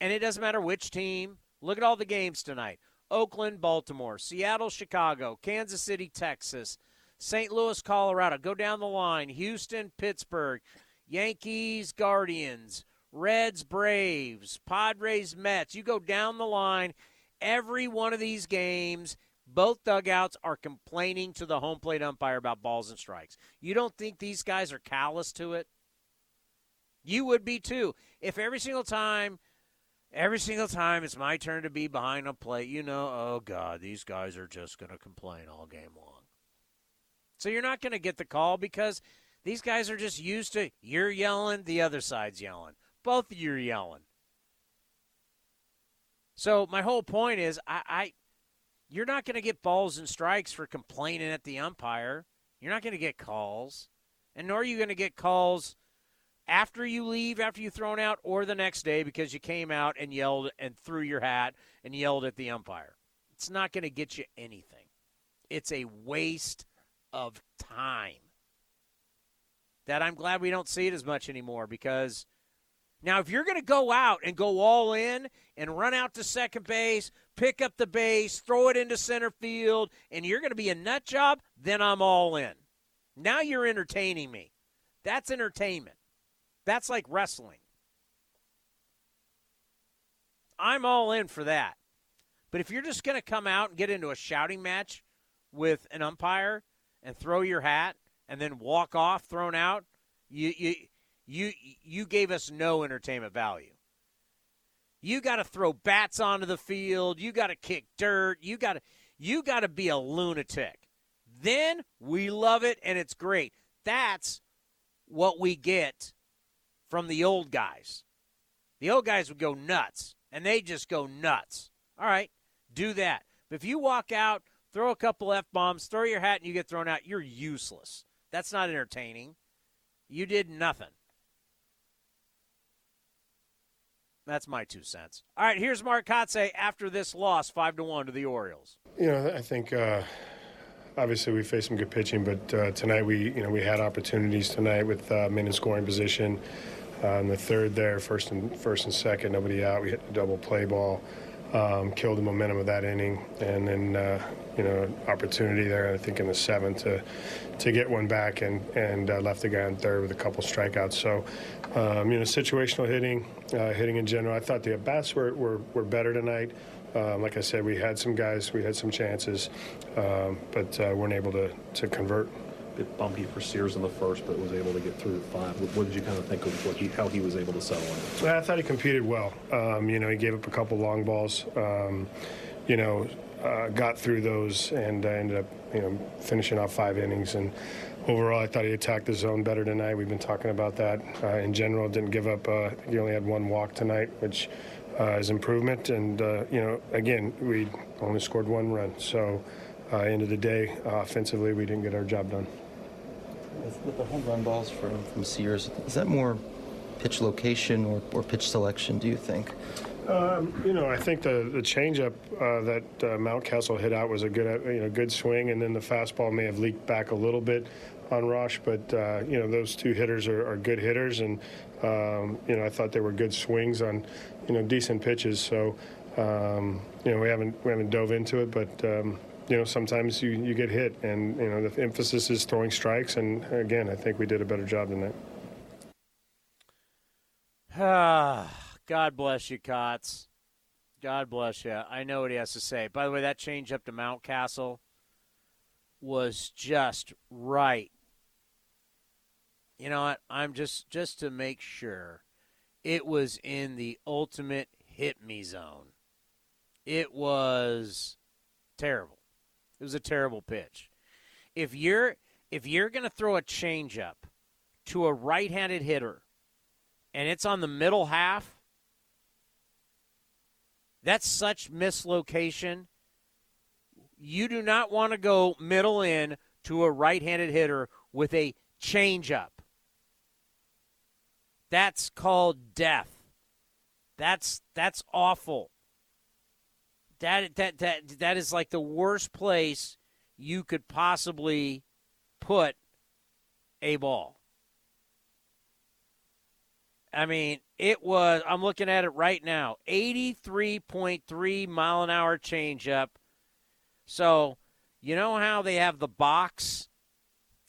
And it doesn't matter which team, Look at all the games tonight Oakland, Baltimore, Seattle, Chicago, Kansas City, Texas, St. Louis, Colorado. Go down the line Houston, Pittsburgh, Yankees, Guardians, Reds, Braves, Padres, Mets. You go down the line. Every one of these games, both dugouts are complaining to the home plate umpire about balls and strikes. You don't think these guys are callous to it? You would be too. If every single time, every single time it's my turn to be behind a plate, you know, oh God, these guys are just going to complain all game long. So you're not going to get the call because these guys are just used to you're yelling, the other side's yelling. Both of you are yelling. So my whole point is, I, I you're not going to get balls and strikes for complaining at the umpire. You're not going to get calls, and nor are you going to get calls after you leave, after you've thrown out, or the next day because you came out and yelled and threw your hat and yelled at the umpire. It's not going to get you anything. It's a waste of time. That I'm glad we don't see it as much anymore because now if you're going to go out and go all in and run out to second base, pick up the base, throw it into center field, and you're going to be a nut job, then I'm all in. Now you're entertaining me. That's entertainment. That's like wrestling. I'm all in for that. But if you're just going to come out and get into a shouting match with an umpire and throw your hat and then walk off thrown out, you you you you gave us no entertainment value. You got to throw bats onto the field, you got to kick dirt, you got to you got to be a lunatic. Then we love it and it's great. That's what we get from the old guys. The old guys would go nuts, and they just go nuts. All right, do that. But if you walk out, throw a couple F bombs, throw your hat, and you get thrown out, you're useless. That's not entertaining. You did nothing. That's my two cents. All right, here's Mark Kotsay after this loss, five to one to the Orioles. You know, I think uh, obviously we faced some good pitching, but uh, tonight we, you know, we had opportunities tonight with uh, men in scoring position. Uh, in the third, there, first and first and second, nobody out. We hit the double play ball, um, killed the momentum of that inning, and then uh, you know opportunity there. I think in the seventh to to get one back and and uh, left the guy on third with a couple strikeouts. So um, you know situational hitting, uh, hitting in general. I thought the at bats were, were were better tonight. Um, like I said, we had some guys, we had some chances, um, but uh, weren't able to, to convert. Bit bumpy for Sears in the first, but was able to get through five. What, what did you kind of think of he, how he was able to settle in? I thought he competed well. Um, you know, he gave up a couple long balls. Um, you know, uh, got through those and uh, ended up, you know, finishing off five innings. And overall, I thought he attacked the zone better tonight. We've been talking about that. Uh, in general, didn't give up. Uh, he only had one walk tonight, which uh, is improvement. And, uh, you know, again, we only scored one run. So, uh, end of the day, uh, offensively, we didn't get our job done. With, with the home run balls from, from Sears, is that more pitch location or, or pitch selection, do you think? Um, you know, I think the the changeup uh, that uh, Mountcastle hit out was a good you know good swing, and then the fastball may have leaked back a little bit on Rosh, but uh, you know those two hitters are, are good hitters, and um, you know I thought they were good swings on you know decent pitches. So um, you know we haven't we haven't dove into it, but. You know, sometimes you, you get hit, and you know the emphasis is throwing strikes. And again, I think we did a better job than that. Ah. God bless you, Cots. God bless you. I know what he has to say. By the way, that change up to Mountcastle was just right. You know what? I'm just just to make sure it was in the ultimate hit me zone. It was terrible. It was a terrible pitch. If you're if you're going to throw a changeup to a right-handed hitter and it's on the middle half, that's such mislocation. You do not want to go middle in to a right handed hitter with a changeup. That's called death. That's that's awful. That that that that is like the worst place you could possibly put a ball. I mean, it was, I'm looking at it right now 83.3 mile an hour changeup. So, you know how they have the box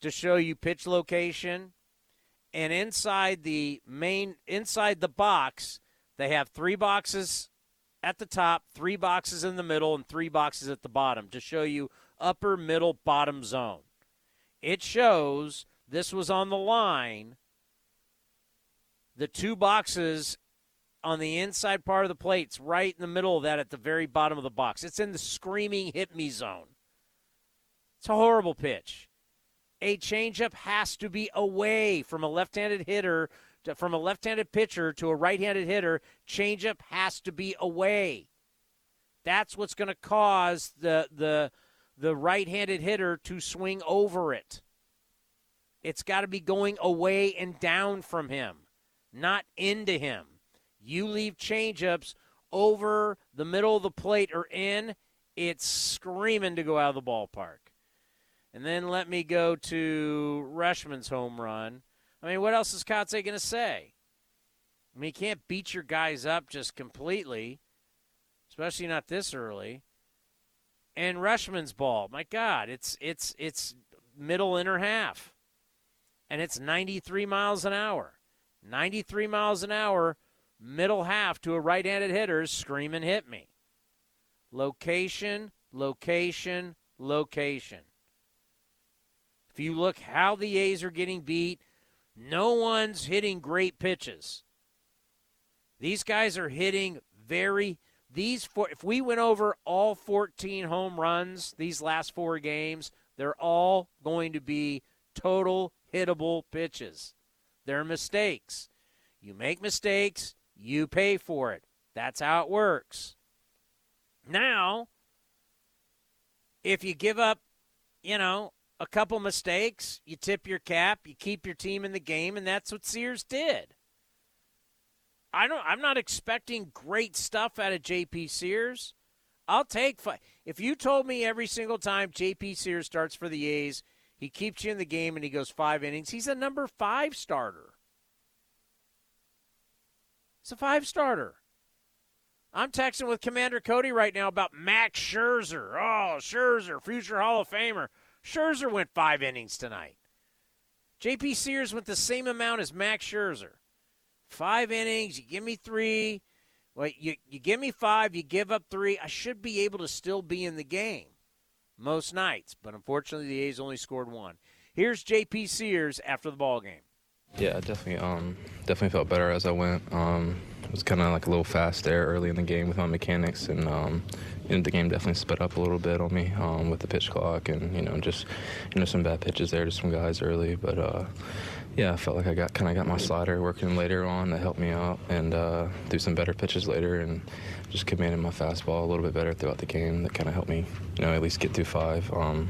to show you pitch location? And inside the main, inside the box, they have three boxes at the top, three boxes in the middle, and three boxes at the bottom to show you upper, middle, bottom zone. It shows this was on the line. The two boxes on the inside part of the plates, right in the middle of that at the very bottom of the box. It's in the screaming hit me zone. It's a horrible pitch. A changeup has to be away from a left handed hitter from a left-handed pitcher to a right-handed hitter, changeup has to be away. That's what's going to cause the the the right-handed hitter to swing over it. It's got to be going away and down from him, not into him. You leave changeups over the middle of the plate or in, it's screaming to go out of the ballpark. And then let me go to Rushman's home run. I mean, what else is Kotsay going to say? I mean, he can't beat your guys up just completely, especially not this early. And Rushman's ball, my God, it's it's it's middle inner half, and it's 93 miles an hour. 93 miles an hour, middle half to a right-handed hitter, screaming hit me. Location, location, location. If you look how the A's are getting beat, no one's hitting great pitches. These guys are hitting very these four if we went over all 14 home runs these last four games, they're all going to be total hittable pitches. They're mistakes. You make mistakes, you pay for it. That's how it works. Now, if you give up, you know, a couple mistakes, you tip your cap, you keep your team in the game, and that's what Sears did. I don't. I'm not expecting great stuff out of JP Sears. I'll take five. If you told me every single time JP Sears starts for the A's, he keeps you in the game and he goes five innings, he's a number five starter. It's a five starter. I'm texting with Commander Cody right now about Max Scherzer. Oh, Scherzer, future Hall of Famer. Scherzer went five innings tonight. JP Sears went the same amount as Max Scherzer. Five innings, you give me three. Well, you, you give me five, you give up three. I should be able to still be in the game most nights, but unfortunately the A's only scored one. Here's JP Sears after the ball game. Yeah, definitely. Um, definitely felt better as I went. Um, it was kind of like a little fast there early in the game with my mechanics, and um, the game definitely sped up a little bit on me um, with the pitch clock, and you know, just you know, some bad pitches there to some guys early. But uh, yeah, I felt like I got kind of got my slider working later on that helped me out, and uh, do some better pitches later, and just commanded my fastball a little bit better throughout the game. That kind of helped me, you know, at least get through five. Um,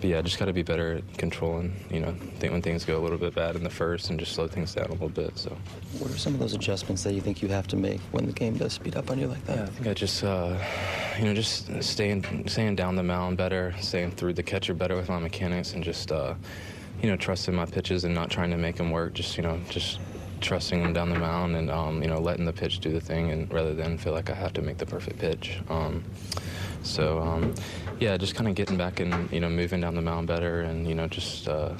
but yeah, I just got to be better at controlling. You know, think when things go a little bit bad in the first, and just slow things down a little bit. So, what are some of those adjustments that you think you have to make when the game does speed up on you like that? Yeah, I think I just, uh, you know, just staying, staying down the mound better, staying through the catcher better with my mechanics, and just, uh, you know, trusting my pitches and not trying to make them work. Just, you know, just trusting them down the mound and um, you know letting the pitch do the thing and rather than feel like I have to make the perfect pitch. Um, so um, yeah, just kind of getting back and you know moving down the mound better, and you know just uh,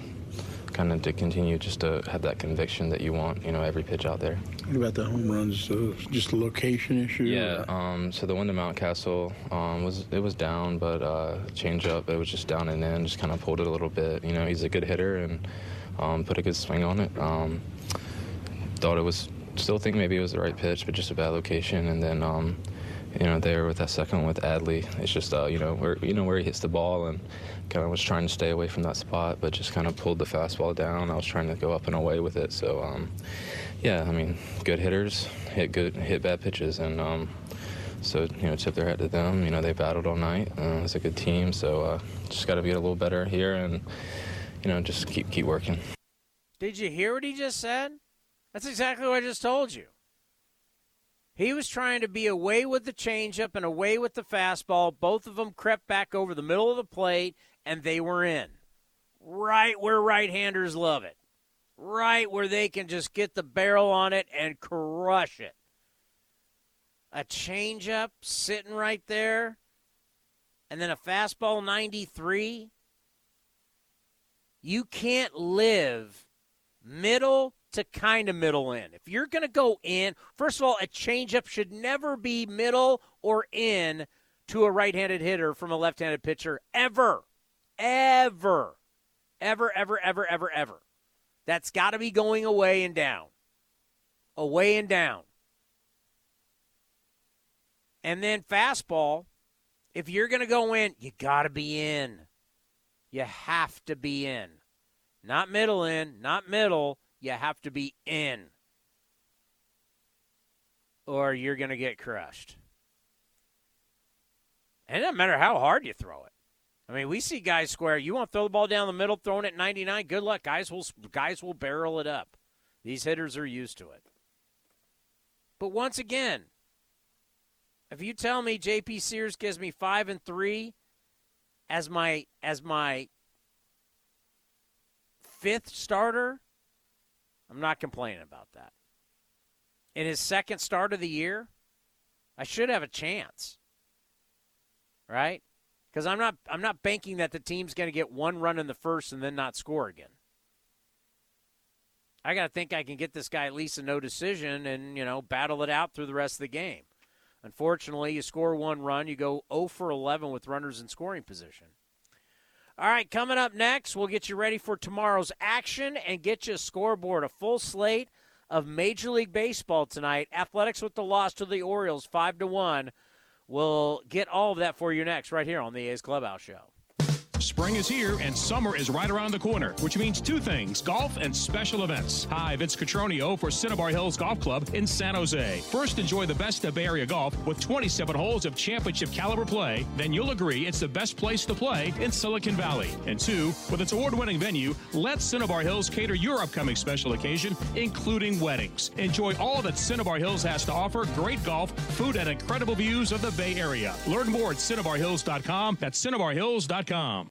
kind of to continue just to have that conviction that you want you know every pitch out there. What about the home runs? Uh, just a location issue? Yeah. Um, so the one to Mountcastle um, was it was down, but uh, change up it was just down and in. Just kind of pulled it a little bit. You know, he's a good hitter and um, put a good swing on it. Um, thought it was still think maybe it was the right pitch, but just a bad location, and then um, you know, there with that second with Adley. It's just, uh, you know, where you know where he hits the ball, and kind of was trying to stay away from that spot, but just kind of pulled the fastball down. I was trying to go up and away with it. So, um, yeah, I mean, good hitters hit good, hit bad pitches, and um, so you know, tip their hat to them. You know, they battled all night. Uh, it's a good team, so uh, just got to get a little better here, and you know, just keep keep working. Did you hear what he just said? That's exactly what I just told you. He was trying to be away with the changeup and away with the fastball. Both of them crept back over the middle of the plate, and they were in. Right where right handers love it. right where they can just get the barrel on it and crush it. A changeup sitting right there, and then a fastball 93. You can't live middle to kind of middle in. If you're going to go in, first of all, a changeup should never be middle or in to a right handed hitter from a left handed pitcher ever. Ever. Ever, ever, ever, ever, ever. That's got to be going away and down. Away and down. And then fastball, if you're going to go in, you got to be in. You have to be in. Not middle in, not middle. You have to be in. Or you're going to get crushed. And it doesn't matter how hard you throw it. I mean, we see guys square. You want to throw the ball down the middle, throwing it 99. Good luck, guys. Will guys will barrel it up. These hitters are used to it. But once again, if you tell me J.P. Sears gives me five and three as my as my fifth starter, I'm not complaining about that. In his second start of the year, I should have a chance. Right? Because I'm not I'm not banking that the team's going to get one run in the first and then not score again. I got to think I can get this guy at least a no decision and, you know, battle it out through the rest of the game. Unfortunately, you score one run, you go 0 for 11 with runners in scoring position. All right, coming up next, we'll get you ready for tomorrow's action and get you a scoreboard, a full slate of Major League Baseball tonight. Athletics with the loss to the Orioles, 5 to 1. We'll get all of that for you next, right here on the A's Clubhouse Show. Spring is here and summer is right around the corner, which means two things golf and special events. Hi, Vince Cotroneo for Cinnabar Hills Golf Club in San Jose. First, enjoy the best of Bay Area golf with 27 holes of championship caliber play. Then you'll agree it's the best place to play in Silicon Valley. And two, with its award winning venue, let Cinnabar Hills cater your upcoming special occasion, including weddings. Enjoy all that Cinnabar Hills has to offer great golf, food, and incredible views of the Bay Area. Learn more at cinnabarhills.com. That's cinnabarhills.com.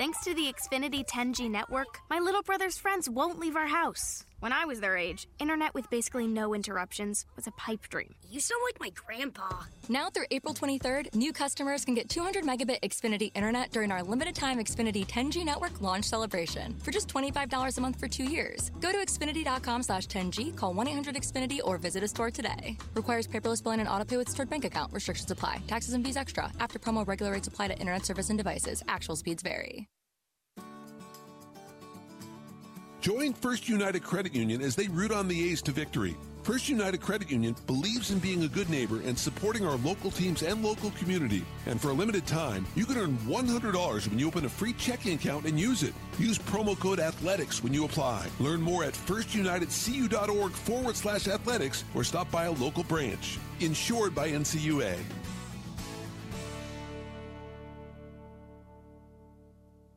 Thanks to the Xfinity 10G network, my little brother's friends won't leave our house. When I was their age, internet with basically no interruptions was a pipe dream. You sound like my grandpa. Now through April 23rd, new customers can get 200 megabit Xfinity internet during our limited time Xfinity 10G network launch celebration for just $25 a month for two years. Go to Xfinity.com slash 10G, call 1-800-XFINITY or visit a store today. Requires paperless billing and autopay with stored bank account. Restrictions apply. Taxes and fees extra. After promo regular rates apply to internet service and devices. Actual speeds vary. Join First United Credit Union as they root on the A's to victory. First United Credit Union believes in being a good neighbor and supporting our local teams and local community. And for a limited time, you can earn $100 when you open a free checking account and use it. Use promo code athletics when you apply. Learn more at firstunitedcu.org forward slash athletics or stop by a local branch. Insured by NCUA.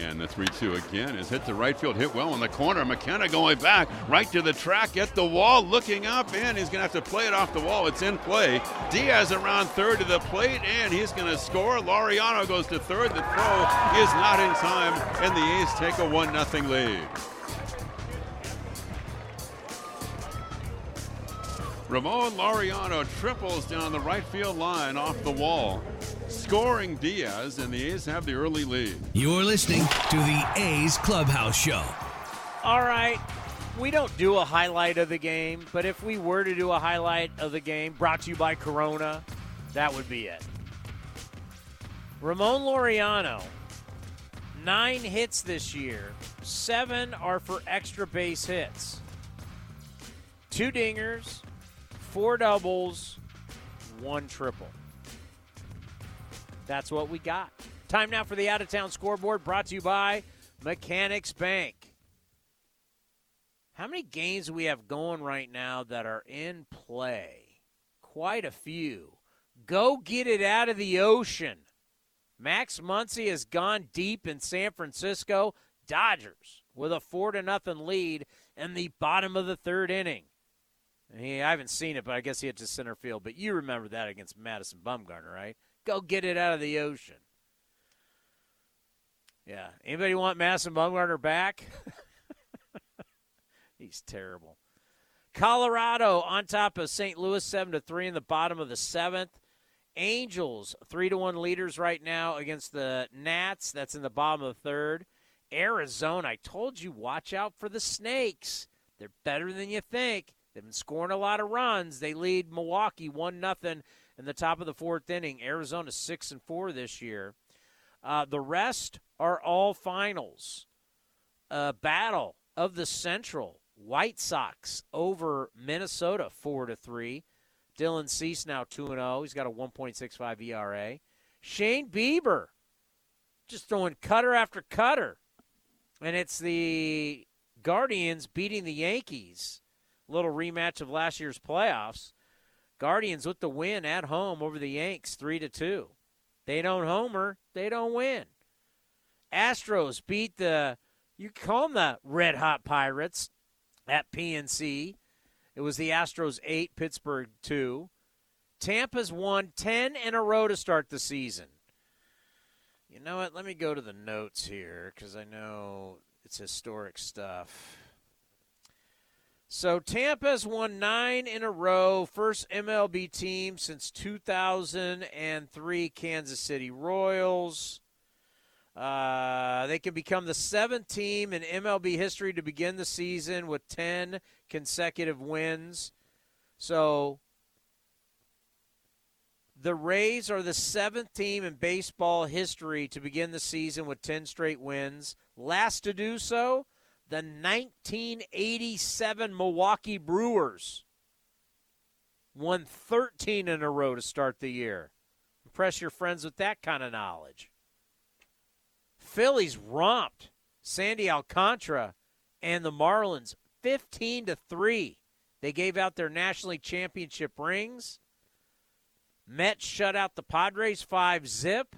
And the 3 2 again is hit to right field, hit well in the corner. McKenna going back right to the track at the wall, looking up, and he's going to have to play it off the wall. It's in play. Diaz around third to the plate, and he's going to score. Laureano goes to third. The throw is not in time, and the A's take a 1 0 lead. Ramon Laureano triples down the right field line off the wall, scoring Diaz, and the A's have the early lead. You're listening to the A's Clubhouse Show. All right. We don't do a highlight of the game, but if we were to do a highlight of the game brought to you by Corona, that would be it. Ramon Laureano, nine hits this year. Seven are for extra base hits. Two dingers, four doubles, one triple. That's what we got. Time now for the out of town scoreboard brought to you by Mechanics Bank. How many games we have going right now that are in play? Quite a few. Go get it out of the ocean. Max Muncy has gone deep in San Francisco. Dodgers with a four to nothing lead in the bottom of the third inning. He, I haven't seen it, but I guess he hit to center field. But you remember that against Madison Bumgarner, right? Go get it out of the ocean. Yeah. Anybody want Madison Bumgarner back? (laughs) He's terrible. Colorado on top of St. Louis, seven to three in the bottom of the seventh. Angels three to one leaders right now against the Nats. That's in the bottom of the third. Arizona, I told you, watch out for the Snakes. They're better than you think. They've been scoring a lot of runs. They lead Milwaukee one nothing in the top of the fourth inning. Arizona six and four this year. Uh, the rest are all finals. Uh, battle of the Central. White Sox over Minnesota four to three. Dylan Cease now two and zero. He's got a one point six five ERA. Shane Bieber just throwing cutter after cutter, and it's the Guardians beating the Yankees little rematch of last year's playoffs. Guardians with the win at home over the Yanks, three to two. They don't homer, they don't win. Astros beat the you call them the Red Hot Pirates at PNC. It was the Astros eight, Pittsburgh two. Tampa's won ten in a row to start the season. You know what? Let me go to the notes here because I know it's historic stuff. So Tampa's won nine in a row, first MLB team since 2003 Kansas City Royals. Uh, they can become the seventh team in MLB history to begin the season with 10 consecutive wins. So the Rays are the seventh team in baseball history to begin the season with 10 straight wins. Last to do so, the 1987 Milwaukee Brewers won 13 in a row to start the year. Impress your friends with that kind of knowledge. Phillies romped Sandy Alcantara and the Marlins 15 to 3. They gave out their National League championship rings. Mets shut out the Padres 5 zip.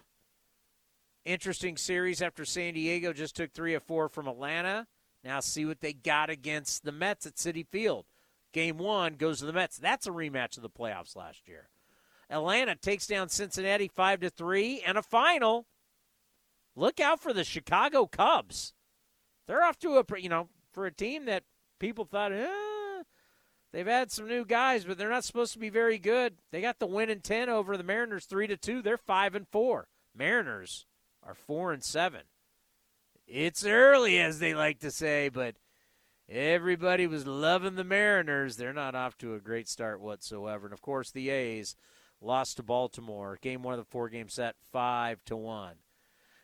Interesting series after San Diego just took 3 of 4 from Atlanta. Now see what they got against the Mets at Citi Field. Game 1 goes to the Mets. That's a rematch of the playoffs last year. Atlanta takes down Cincinnati 5 to 3 and a final. Look out for the Chicago Cubs. They're off to a you know, for a team that people thought, eh, They've had some new guys, but they're not supposed to be very good. They got the win in ten over the Mariners, three to two. They're five and four. Mariners are four and seven. It's early, as they like to say, but everybody was loving the Mariners. They're not off to a great start whatsoever. And of course, the A's lost to Baltimore. Game one of the four game set, five to one.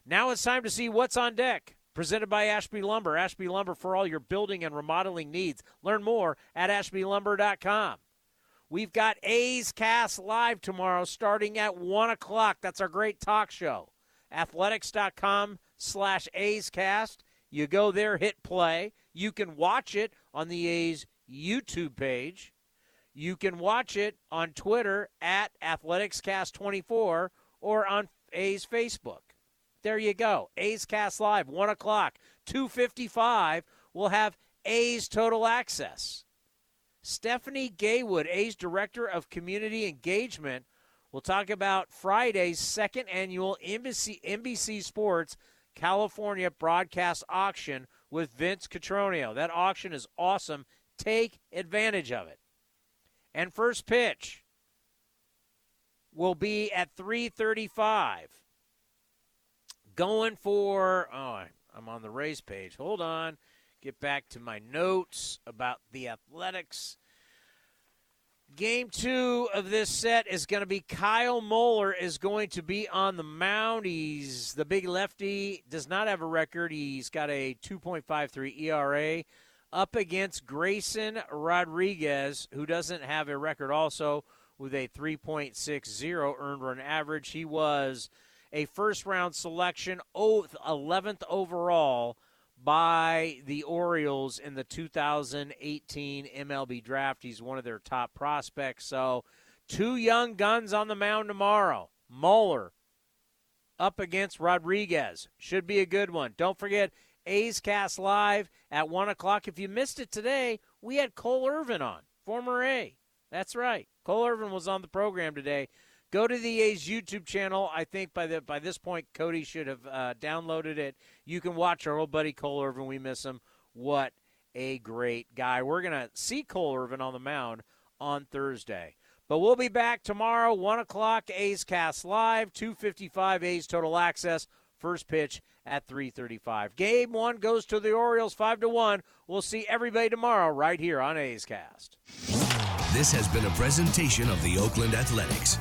Now it's time to see what's on deck Presented by Ashby Lumber. Ashby Lumber for all your building and remodeling needs. Learn more at ashbylumber.com. We've got A's Cast live tomorrow starting at 1 o'clock. That's our great talk show. Athletics.com slash A's Cast. You go there, hit play. You can watch it on the A's YouTube page. You can watch it on Twitter at AthleticsCast24 or on A's Facebook. There you go. A's Cast Live, 1 o'clock. 255, we'll have A's Total Access. Stephanie Gaywood, A's Director of Community Engagement, will talk about Friday's second annual NBC, NBC Sports California broadcast auction with Vince Cotroneo. That auction is awesome. Take advantage of it. And first pitch will be at 335 going for, oh, I'm on the Rays page. Hold on. Get back to my notes about the athletics. Game two of this set is going to be Kyle Muller is going to be on the mound. He's the big lefty, does not have a record. He's got a 2.53 ERA up against Grayson Rodriguez, who doesn't have a record also with a 3.60 earned run average. He was a first round selection, 11th overall by the Orioles in the 2018 MLB draft. He's one of their top prospects. So, two young guns on the mound tomorrow. Muller up against Rodriguez. Should be a good one. Don't forget, A's Cast Live at 1 o'clock. If you missed it today, we had Cole Irvin on, former A. That's right. Cole Irvin was on the program today. Go to the A's YouTube channel. I think by the by this point, Cody should have uh, downloaded it. You can watch our old buddy Cole Irvin. We miss him. What a great guy. We're gonna see Cole Irvin on the mound on Thursday. But we'll be back tomorrow, one o'clock. A's Cast Live, two fifty-five. A's Total Access. First pitch at 3:35. Game one goes to the Orioles, five to one. We'll see everybody tomorrow right here on A's Cast. This has been a presentation of the Oakland Athletics.